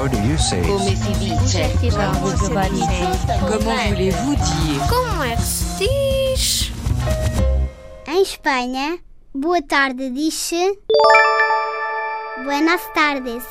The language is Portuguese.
How do you say Come it? si dice? Como voulez-vous dire Como é que se diz? Em Espanha, boa tarde diz-se Buenas tardes.